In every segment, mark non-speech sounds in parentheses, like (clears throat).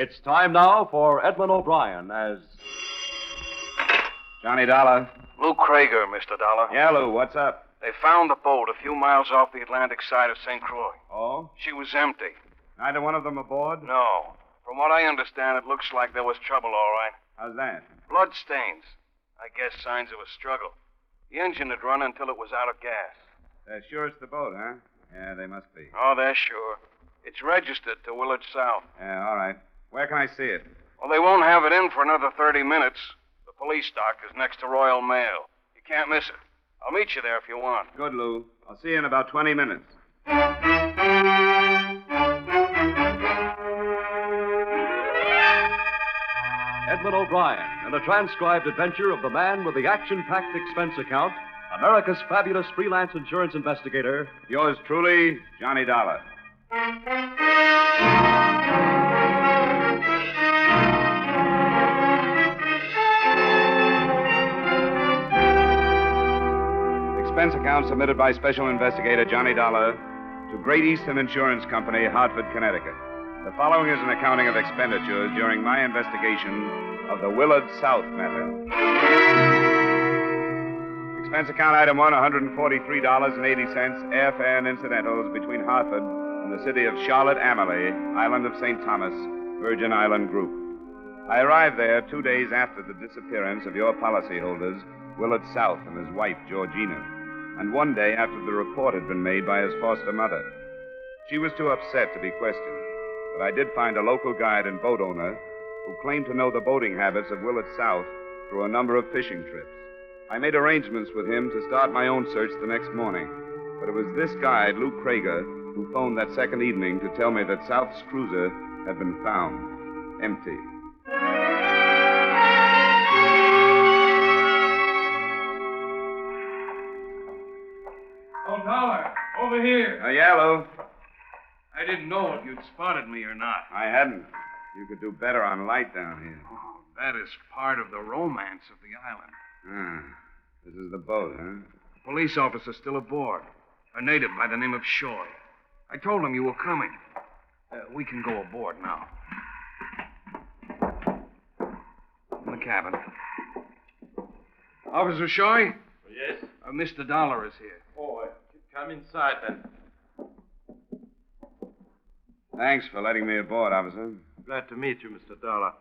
It's time now for Edmond O'Brien as. Johnny Dollar. Lou Krager, Mr. Dollar. Yeah, Lou, what's up? They found the boat a few miles off the Atlantic side of St. Croix. Oh? She was empty. Neither one of them aboard? No. From what I understand, it looks like there was trouble, all right. How's that? Blood stains. I guess signs of a struggle. The engine had run until it was out of gas. They're sure it's the boat, huh? Yeah, they must be. Oh, they're sure. It's registered to Willard South. Yeah, all right. Where can I see it? Well, they won't have it in for another 30 minutes. The police dock is next to Royal Mail. You can't miss it. I'll meet you there if you want. Good, Lou. I'll see you in about 20 minutes. Edmond O'Brien and a transcribed adventure of the man with the action packed expense account, America's fabulous freelance insurance investigator, Yours truly, Johnny Dollar. Expense account submitted by Special Investigator Johnny Dollar to Great Eastern Insurance Company, Hartford, Connecticut. The following is an accounting of expenditures during my investigation of the Willard South matter. Expense account item one, $143.80, airfare and incidentals between Hartford and the city of Charlotte Amalie, island of St. Thomas, Virgin Island Group. I arrived there two days after the disappearance of your policyholders, Willard South and his wife, Georgina, and one day after the report had been made by his foster mother. She was too upset to be questioned, but I did find a local guide and boat owner who claimed to know the boating habits of Willard South through a number of fishing trips. I made arrangements with him to start my own search the next morning, but it was this guide, Lou Krager, who phoned that second evening to tell me that South's cruiser had been found empty. Dollar, over here. Uh, yeah, Lou. I didn't know if you'd spotted me or not. I hadn't. You could do better on light down here. Oh, that is part of the romance of the island. Ah, this is the boat, huh? The police officer still aboard. A native by the name of Shoy. I told him you were coming. Uh, we can go aboard now. In the cabin. Officer Shoy, Yes? uh, Mr. Dollar is here. Oh, uh, come inside then. Thanks for letting me aboard, officer. Glad to meet you, Mr. Dollar.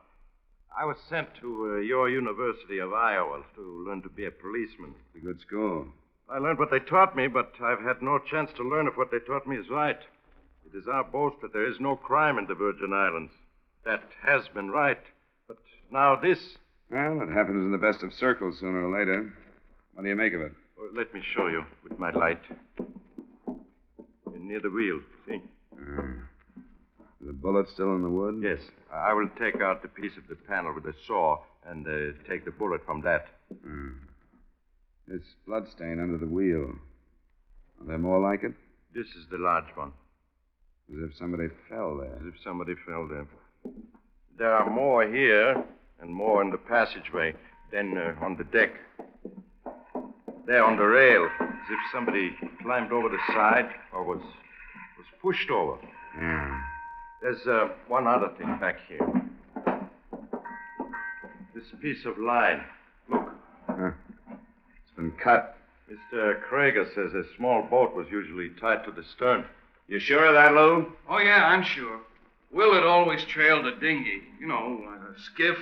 I was sent to uh, your University of Iowa to learn to be a policeman. It's a good school. I learned what they taught me, but I've had no chance to learn if what they taught me is right. It is our boast that there is no crime in the Virgin Islands. That has been right. But now this. Well, it happens in the best of circles sooner or later. What do you make of it? Let me show you with my light. You're Near the wheel, see? Uh, the bullet still in the wood? Yes. I will take out the piece of the panel with a saw and uh, take the bullet from that. Uh, this bloodstain under the wheel. Are there more like it? This is the large one. As if somebody fell there. As if somebody fell there. There are more here and more in the passageway than uh, on the deck. There on the rail, as if somebody climbed over the side or was was pushed over. Yeah. There's uh, one other thing back here. This piece of line. Look, Huh. It's been cut. Mr. Krager says a small boat was usually tied to the stern. You sure of that, Lou? Oh, yeah, I'm sure. Willard always trailed a dinghy. You know, like a skiff,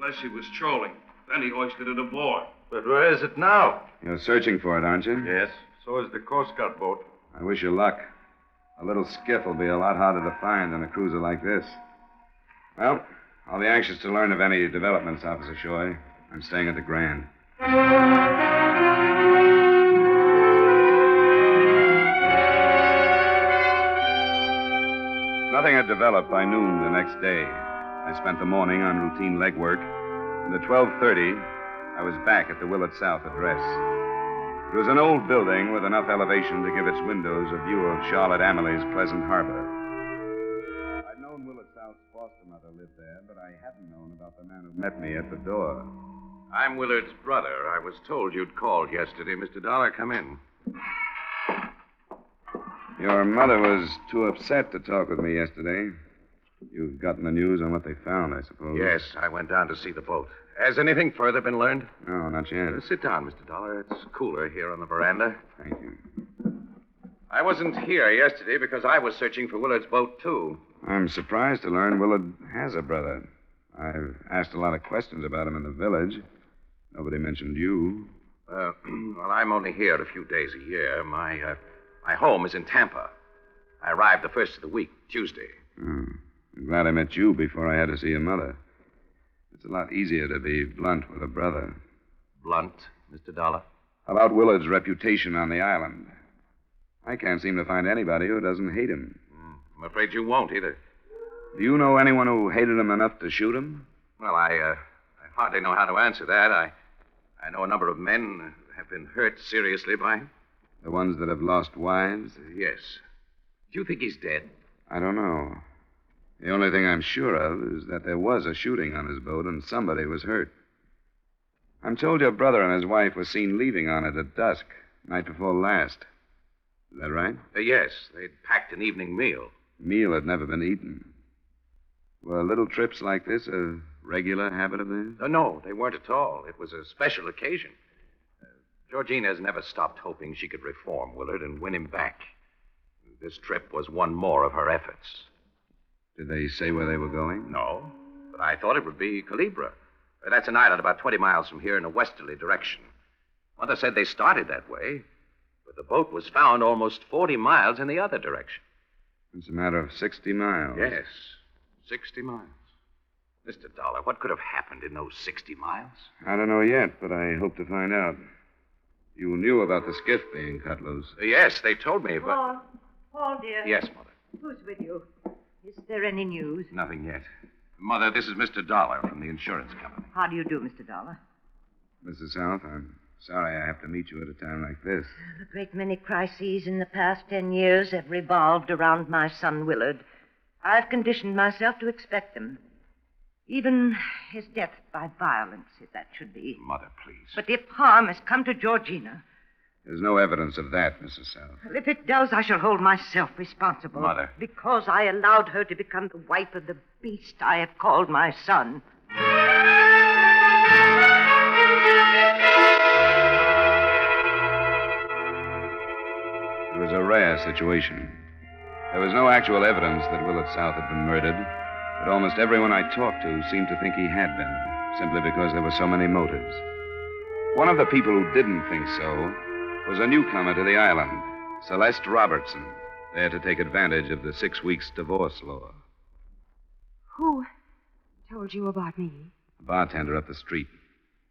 unless he was trolling. Then he hoisted it aboard. But where is it now? You're searching for it, aren't you? Yes, so is the Coast Guard boat. I wish you luck. A little skiff will be a lot harder to find than a cruiser like this. Well, I'll be anxious to learn of any developments, Officer Shoy. I'm staying at the Grand. Nothing had developed by noon the next day. I spent the morning on routine legwork, and at 12:30, I was back at the Willard South address. It was an old building with enough elevation to give its windows a view of Charlotte Amalie's pleasant harbor. I'd known Willard South's foster mother lived there, but I hadn't known about the man who met me at the door. I'm Willard's brother. I was told you'd called yesterday. Mr. Dollar, come in. Your mother was too upset to talk with me yesterday. You've gotten the news on what they found, I suppose. Yes, I went down to see the boat. Has anything further been learned? No, not yet. Sit down, Mr. Dollar. It's cooler here on the veranda. Thank you. I wasn't here yesterday because I was searching for Willard's boat, too. I'm surprised to learn Willard has a brother. I've asked a lot of questions about him in the village. Nobody mentioned you. Uh, (clears throat) well, I'm only here a few days a year. My, uh, my home is in Tampa. I arrived the first of the week, Tuesday. Oh. I'm glad I met you before I had to see your mother. It's a lot easier to be blunt with a brother. Blunt, Mr. Dollar. About Willard's reputation on the island. I can't seem to find anybody who doesn't hate him. I'm afraid you won't either. Do you know anyone who hated him enough to shoot him? Well, I, uh, I hardly know how to answer that. I, I know a number of men have been hurt seriously by him. The ones that have lost wives? Yes. Do you think he's dead? I don't know. The only thing I'm sure of is that there was a shooting on his boat and somebody was hurt. I'm told your brother and his wife were seen leaving on it at dusk, night before last. Is that right? Uh, yes, they'd packed an evening meal. Meal had never been eaten. Were little trips like this a regular habit of theirs? Uh, no, they weren't at all. It was a special occasion. Uh, Georgina has never stopped hoping she could reform Willard and win him back. This trip was one more of her efforts. Did they say where they were going? No, but I thought it would be Culebra. Uh, That's an island about 20 miles from here in a westerly direction. Mother said they started that way, but the boat was found almost 40 miles in the other direction. It's a matter of 60 miles. Yes, 60 miles. Mr. Dollar, what could have happened in those 60 miles? I don't know yet, but I hope to find out. You knew about the skiff being cut loose. Uh, yes, they told me, but. Paul, Paul, dear. Yes, Mother. Who's with you? Is there any news? Nothing yet. Mother, this is Mr. Dollar from the insurance company. How do you do, Mr. Dollar? Mrs. South, I'm sorry I have to meet you at a time like this. A great many crises in the past ten years have revolved around my son Willard. I've conditioned myself to expect them. Even his death by violence, if that should be. Mother, please. But if harm has come to Georgina, There's no evidence of that, Mrs. South. well, if it does, I shall hold myself responsible. Mother. Because I allowed her to become the wife of the beast I have called my son. It was a rare situation. There was no actual evidence that Willard South had been murdered, but almost everyone I talked to seemed to think he had been, simply because there were so many motives. One of the people who didn't think so was a newcomer to the island, Celeste Robertson, there to take advantage of the six weeks divorce law. Who told you about me? A bartender up the street.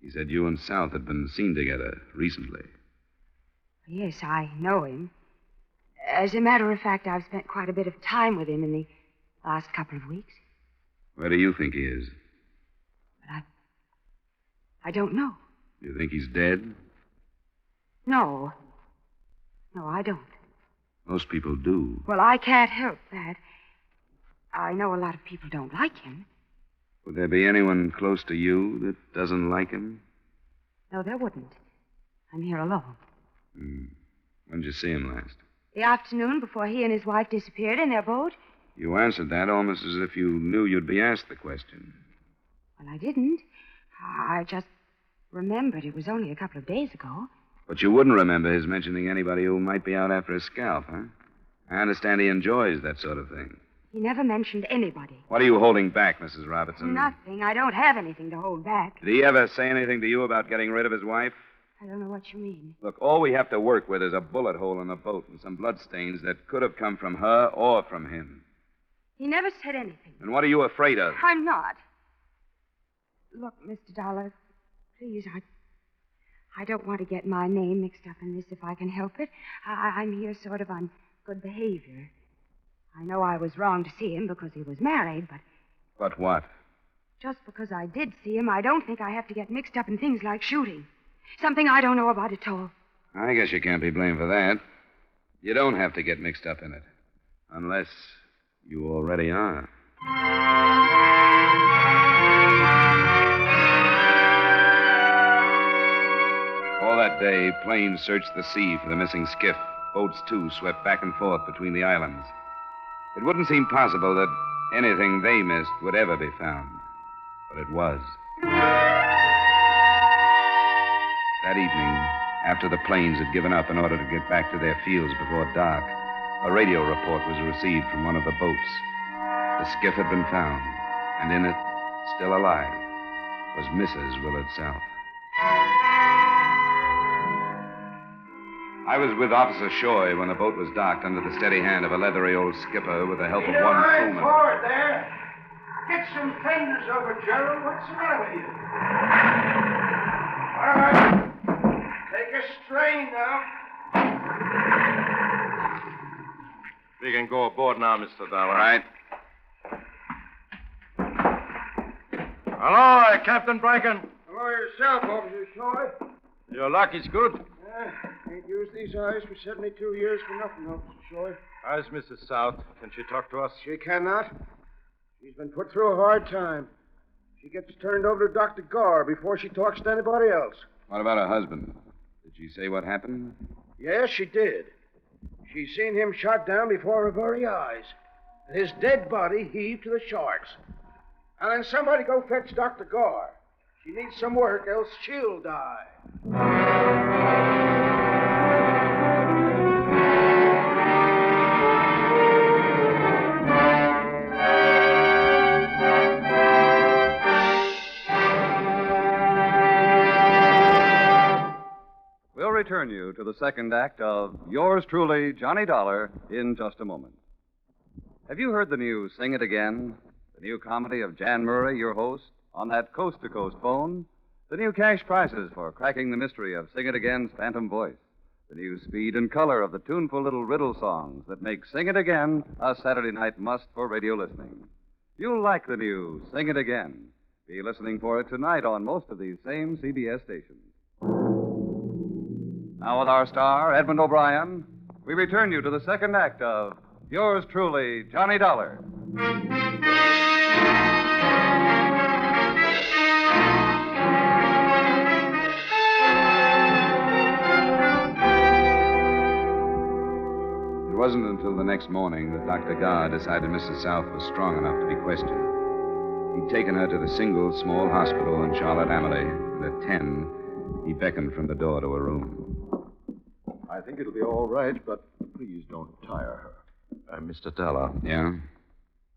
He said you and South had been seen together recently. Yes, I know him. As a matter of fact, I've spent quite a bit of time with him in the last couple of weeks. Where do you think he is? But I. I don't know. You think he's dead? No. No, I don't. Most people do. Well, I can't help that. I know a lot of people don't like him. Would there be anyone close to you that doesn't like him? No, there wouldn't. I'm here alone. Hmm. When did you see him last? The afternoon before he and his wife disappeared in their boat? You answered that almost as if you knew you'd be asked the question. Well, I didn't. I just remembered it was only a couple of days ago. But you wouldn't remember his mentioning anybody who might be out after his scalp, huh? I understand he enjoys that sort of thing. He never mentioned anybody. What are you holding back, Mrs. Robertson? Nothing. I don't have anything to hold back. Did he ever say anything to you about getting rid of his wife? I don't know what you mean. Look, all we have to work with is a bullet hole in the boat and some bloodstains that could have come from her or from him. He never said anything. And what are you afraid of? I'm not. Look, Mr. Dollar, please, I. I don't want to get my name mixed up in this if I can help it. I, I'm here sort of on good behavior. I know I was wrong to see him because he was married, but But what? just because I did see him, I don't think I have to get mixed up in things like shooting. Something I don't know about at all. I guess you can't be blamed for that. You don't have to get mixed up in it. Unless you already are. All that day, planes searched the sea for the missing skiff. Boats, too, swept back and forth between the islands. It wouldn't seem possible that anything they missed would ever be found. But it was. That evening, after the planes had given up in order to get back to their fields before dark, a radio report was received from one of the boats. The skiff had been found, and in it, still alive, was Mrs. Willard South. I was with Officer Shoy when the boat was docked under the steady hand of a leathery old skipper with the help of one crewman. forward there. Get some fenders over, Gerald. What's the matter with you? All right. Take a strain now. We can go aboard now, Mr. Dollar. All right. Hello, Captain Bracken. Hello yourself, Officer Shoy. Your luck is good. Uh, ain't used these eyes for 72 years for nothing, Officer Shoy. How's Mrs. South? Can she talk to us? She cannot. She's been put through a hard time. She gets turned over to Dr. Gar before she talks to anybody else. What about her husband? Did she say what happened? Yes, she did. She seen him shot down before her very eyes. And his dead body heaved to the sharks. And then somebody go fetch Dr. Gar. She needs some work, else she'll die. Return you to the second act of Yours Truly, Johnny Dollar, in just a moment. Have you heard the news, Sing It Again? The new comedy of Jan Murray, your host, on that coast to coast phone? The new cash prizes for cracking the mystery of Sing It Again's phantom voice? The new speed and color of the tuneful little riddle songs that make Sing It Again a Saturday night must for radio listening? You'll like the new Sing It Again. Be listening for it tonight on most of these same CBS stations. Now, with our star, Edmond O'Brien, we return you to the second act of Yours Truly, Johnny Dollar. It wasn't until the next morning that Dr. Gar decided Mrs. South was strong enough to be questioned. He'd taken her to the single small hospital in Charlotte Amalie, and at 10, he beckoned from the door to her room. I think it'll be all right, but please don't tire her. Uh, Mr. Dollar, Yeah?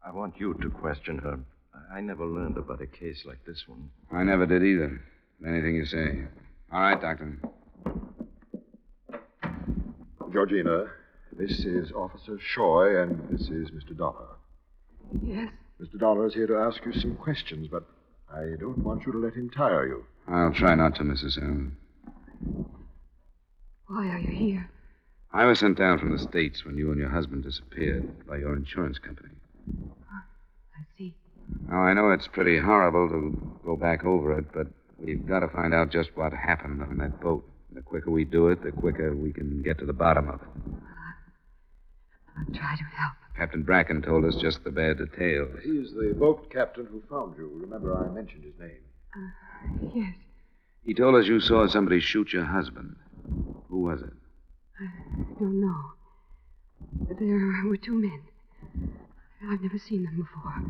I want you to question her. I- I never learned about a case like this one. I never did either. Anything you say. All right, Doctor. Georgina, this is Officer Shoy, and this is Mr. Dollar. Yes. Mr. Dollar is here to ask you some questions, but I don't want you to let him tire you. I'll try not to, Mrs. South. Why are you here? I was sent down from the States when you and your husband disappeared by your insurance company. I see. Now, I know it's pretty horrible to go back over it, but we've got to find out just what happened on that boat. The quicker we do it, the quicker we can get to the bottom of it. I'll try to help. Captain Bracken told us just the bare details. He's the boat captain who found you. Remember, I mentioned his name. Uh, yes. He told us you saw somebody shoot your husband. Who was it? I don't know. There were two men. I've never seen them before.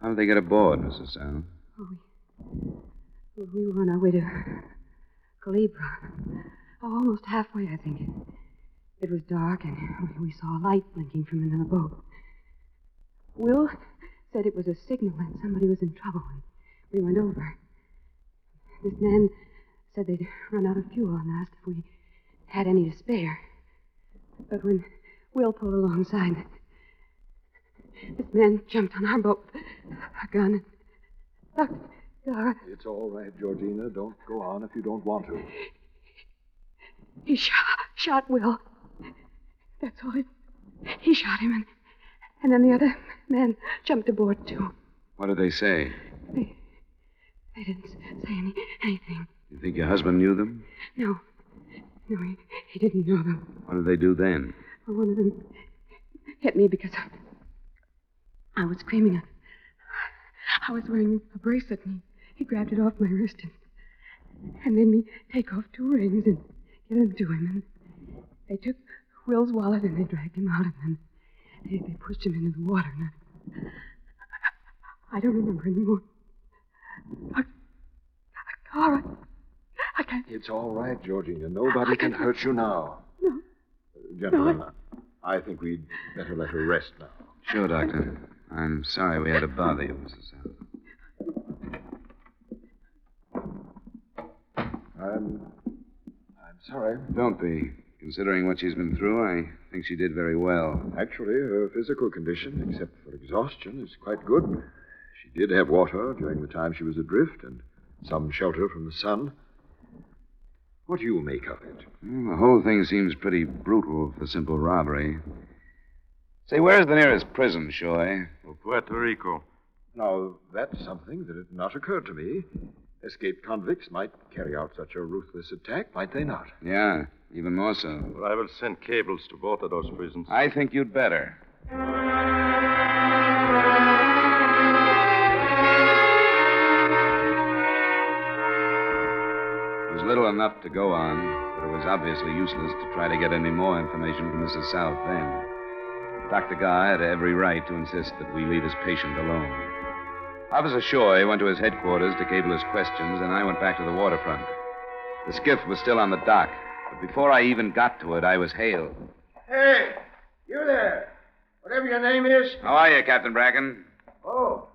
How did they get aboard, Mrs. South? Oh, we, we were on our way to Culebra. Oh, almost halfway, I think. It was dark, and we saw a light blinking from another boat. Will said it was a signal that somebody was in trouble, and we went over. This man said they'd run out of fuel and asked if we had any to spare. But when Will pulled alongside, this man jumped on our boat with a gun and. Dara, It's all right, Georgina. Don't go on if you don't want to. he shot, shot Will. That's all. He, he shot him, and, and then the other man jumped aboard, too. What did they say? They, they didn't say any, anything. You think your husband knew them? No. No, he, he didn't know them. What did they do then? Well, one of them hit me because I, I was screaming. I, I was wearing a bracelet, and he, he grabbed it off my wrist and, and made me take off two rings and give them to him. And they took Will's wallet and they dragged him out, and then they, they pushed him into the water. And I don't remember anymore. I, I can't. It's all right, Georgina. Nobody can hurt you now. No. Gentlemen, I think we'd better let her rest now. Sure, Doctor. I'm sorry we had to bother you, Mrs. South. I'm. I'm sorry. Don't be. Considering what she's been through, I think she did very well. Actually, her physical condition, except for exhaustion, is quite good. She did have water during the time she was adrift and some shelter from the sun. What do you make of it? Well, the whole thing seems pretty brutal for simple robbery. Say, where's the nearest prison, Shoy? Oh, Puerto Rico. Now, that's something that had not occurred to me. Escaped convicts might carry out such a ruthless attack, might they not? Yeah, even more so. Well, I will send cables to both of those prisons. I think you'd better. Little enough to go on, but it was obviously useless to try to get any more information from Mrs. South then. Dr. Guy had every right to insist that we leave his patient alone. Officer Shoy went to his headquarters to cable his questions, and I went back to the waterfront. The skiff was still on the dock, but before I even got to it, I was hailed. Hey, you there. Whatever your name is. How are you, Captain Bracken? Oh.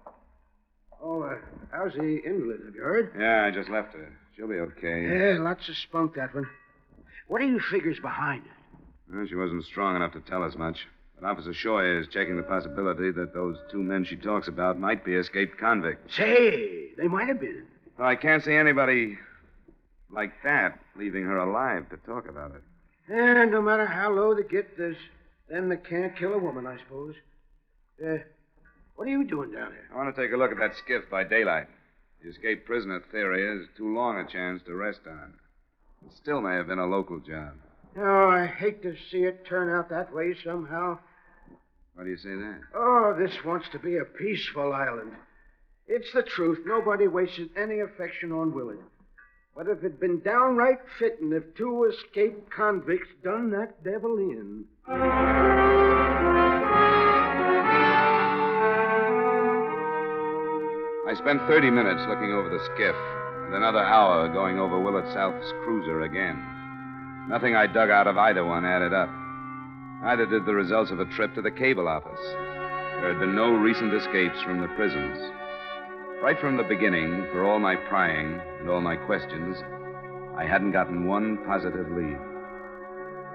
Oh, uh, how's the invalid? Have you heard? Yeah, I just left her. She'll be okay. Yeah, lots of spunk, that one. What are you figures behind it? Well, she wasn't strong enough to tell us much. But Officer Shoy is checking the possibility that those two men she talks about might be escaped convicts. Say, they might have been. Well, I can't see anybody like that leaving her alive to talk about it. And no matter how low they get, there's them that can't kill a woman, I suppose. Uh, what are you doing down here? I want to take a look at that skiff by daylight. The escaped prisoner theory is too long a chance to rest on. It still may have been a local job. Oh, I hate to see it turn out that way somehow. Why do you say that? Oh, this wants to be a peaceful island. It's the truth. Nobody wasted any affection on Willard. But if it'd been downright fitting if two escaped convicts done that devil in. I spent 30 minutes looking over the skiff, and another hour going over Willard South's cruiser again. Nothing I dug out of either one added up. Neither did the results of a trip to the cable office. There had been no recent escapes from the prisons. Right from the beginning, for all my prying and all my questions, I hadn't gotten one positive lead.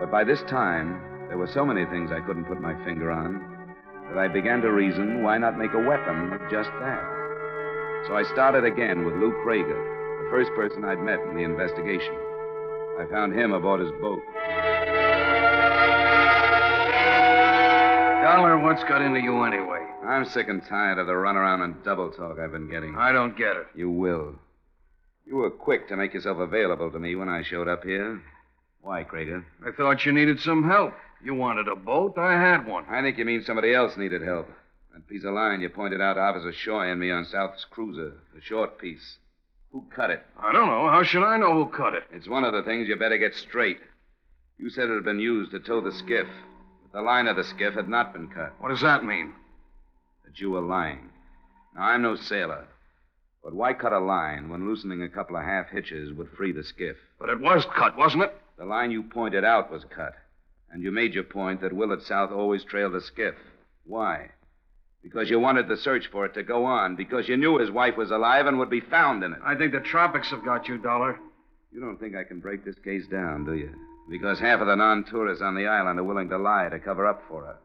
But by this time, there were so many things I couldn't put my finger on that I began to reason why not make a weapon of just that. So I started again with Lou Krager, the first person I'd met in the investigation. I found him aboard his boat. Dollar, what's got into you anyway? I'm sick and tired of the runaround and double talk I've been getting. I don't get it. You will. You were quick to make yourself available to me when I showed up here. Why, Krager? I thought you needed some help. You wanted a boat, I had one. I think you mean somebody else needed help. That piece of line you pointed out to Officer Shoy and me on South's cruiser, the short piece. Who cut it? I don't know. How should I know who cut it? It's one of the things you better get straight. You said it had been used to tow the skiff, but the line of the skiff had not been cut. What does that mean? That you were lying. Now, I'm no sailor, but why cut a line when loosening a couple of half hitches would free the skiff? But it was cut, wasn't it? The line you pointed out was cut, and you made your point that Willard South always trailed the skiff. Why? Because you wanted the search for it to go on, because you knew his wife was alive and would be found in it. I think the tropics have got you, Dollar. You don't think I can break this case down, do you? Because half of the non tourists on the island are willing to lie to cover up for her.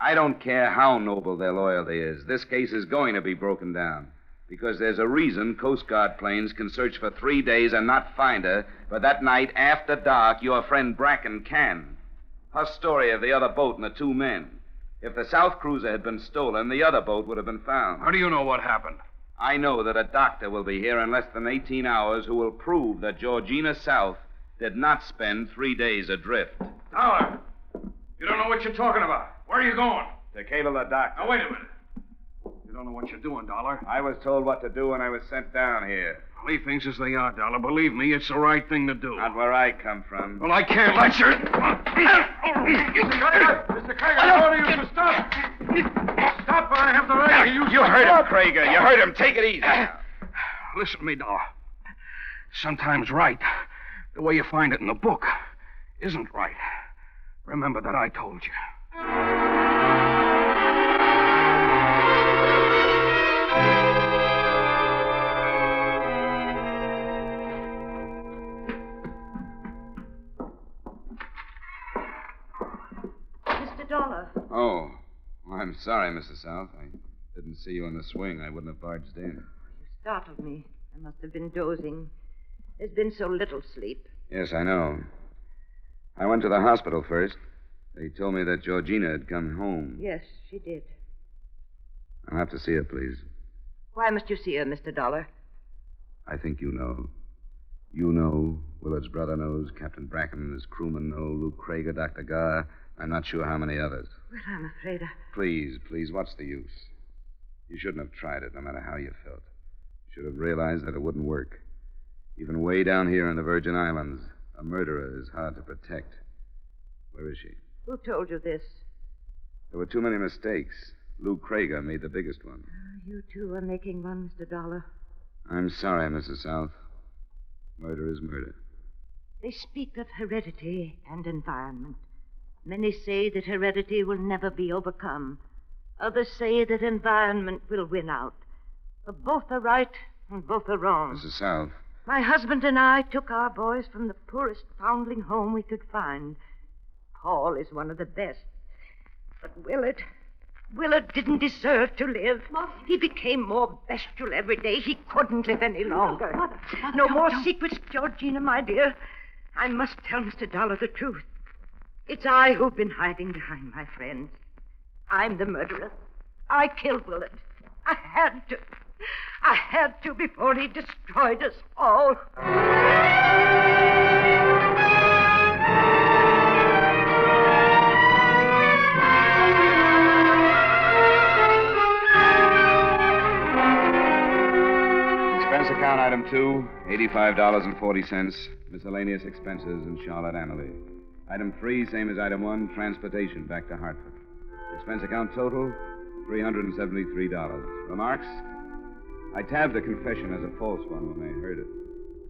I don't care how noble their loyalty is. This case is going to be broken down. Because there's a reason Coast Guard planes can search for three days and not find her, but that night after dark, your friend Bracken can. Her story of the other boat and the two men. If the South cruiser had been stolen, the other boat would have been found. How do you know what happened? I know that a doctor will be here in less than 18 hours who will prove that Georgina South did not spend three days adrift. Dollar! You don't know what you're talking about. Where are you going? To cable the doctor. Now, wait a minute. You don't know what you're doing, Dollar. I was told what to do when I was sent down here. Leave things as they are, Dollar. Believe me, it's the right thing to do. Not where I come from. Well, I can't let you. Mr. Krager, I order you to stop. Stop, or I have the right to use You heard him, Krager. You heard him. Take it easy. Listen to me, Dollar. Sometimes right, the way you find it in the book, isn't right. Remember that I told you. Oh. Well, I'm sorry, Mrs. South. I didn't see you in the swing. I wouldn't have barged in. You startled me. I must have been dozing. There's been so little sleep. Yes, I know. I went to the hospital first. They told me that Georgina had come home. Yes, she did. I'll have to see her, please. Why must you see her, Mr. Dollar? I think you know. You know. Willard's brother knows. Captain Bracken and his crewmen know. Lou Krager, Dr. Garr. I'm not sure how many others. Well, I'm afraid I. Please, please, what's the use? You shouldn't have tried it, no matter how you felt. You should have realized that it wouldn't work. Even way down here in the Virgin Islands, a murderer is hard to protect. Where is she? Who told you this? There were too many mistakes. Lou Krager made the biggest one. Ah, you too are making one, Mr. Dollar. I'm sorry, Mrs. South. Murder is murder. They speak of heredity and environment. Many say that heredity will never be overcome. Others say that environment will win out. But both are right and both are wrong. Mrs. South, My husband and I took our boys from the poorest foundling home we could find. Paul is one of the best. But Willard. Willard didn't deserve to live. He became more bestial every day. He couldn't live any longer. no more secrets, Georgina, my dear. I must tell Mr. Dollar the truth. It's I who've been hiding behind my friends. I'm the murderer. I killed Willard. I had to. I had to before he destroyed us all. expense account item two, $85.40, miscellaneous expenses in Charlotte Amalie. Item three, same as item one, transportation back to Hartford. Expense account total, $373. Remarks? I tabbed the confession as a false one when they heard it.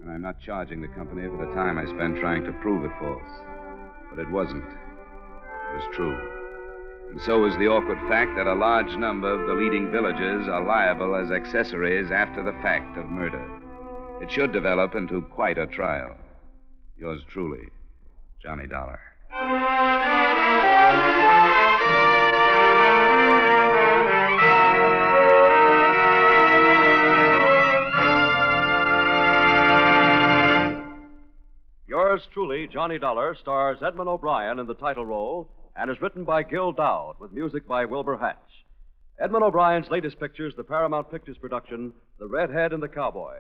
And I'm not charging the company for the time I spent trying to prove it false. But it wasn't. It was true. And so is the awkward fact that a large number of the leading villagers are liable as accessories after the fact of murder. It should develop into quite a trial. Yours truly, Johnny Dollar. Yours truly, Johnny Dollar, stars Edmond O'Brien in the title role and is written by Gil Doud with music by Wilbur Hatch. Edmond O'Brien's latest picture is the Paramount Pictures production, The Redhead and the Cowboy.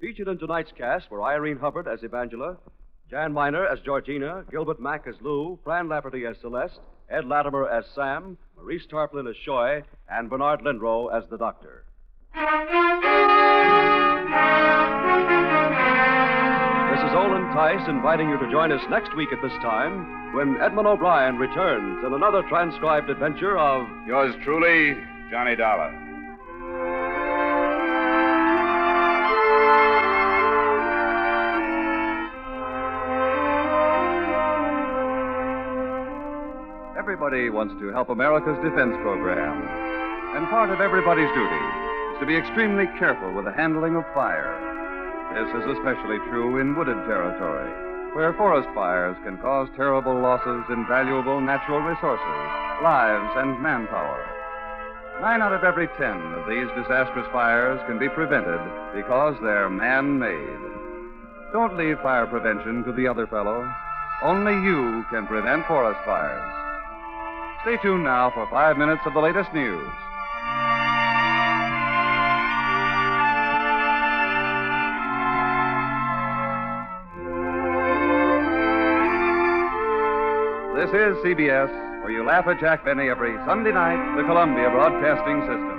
Featured in tonight's cast were Irene Hubbard as Evangela, Jan Miner as Georgina, Gilbert Mack as Lou, Fran Lafferty as Celeste, Ed Latimer as Sam, Maurice Tarplin as Shoy, and Bernard Lenrow as the Doctor. This is Olin Tice inviting you to join us next week at this time when Edmond O'Brien returns in another transcribed adventure of Yours truly, Johnny Dollar. Everybody wants to help America's defense program. And part of everybody's duty is to be extremely careful with the handling of fire. This is especially true in wooded territory, where forest fires can cause terrible losses in valuable natural resources, lives, and manpower. Nine out of every ten of these disastrous fires can be prevented because they're man made. Don't leave fire prevention to the other fellow. Only you can prevent forest fires. Stay tuned now for five minutes of the latest news. This is CBS, where you laugh at Jack Benny every Sunday night, the Columbia Broadcasting System.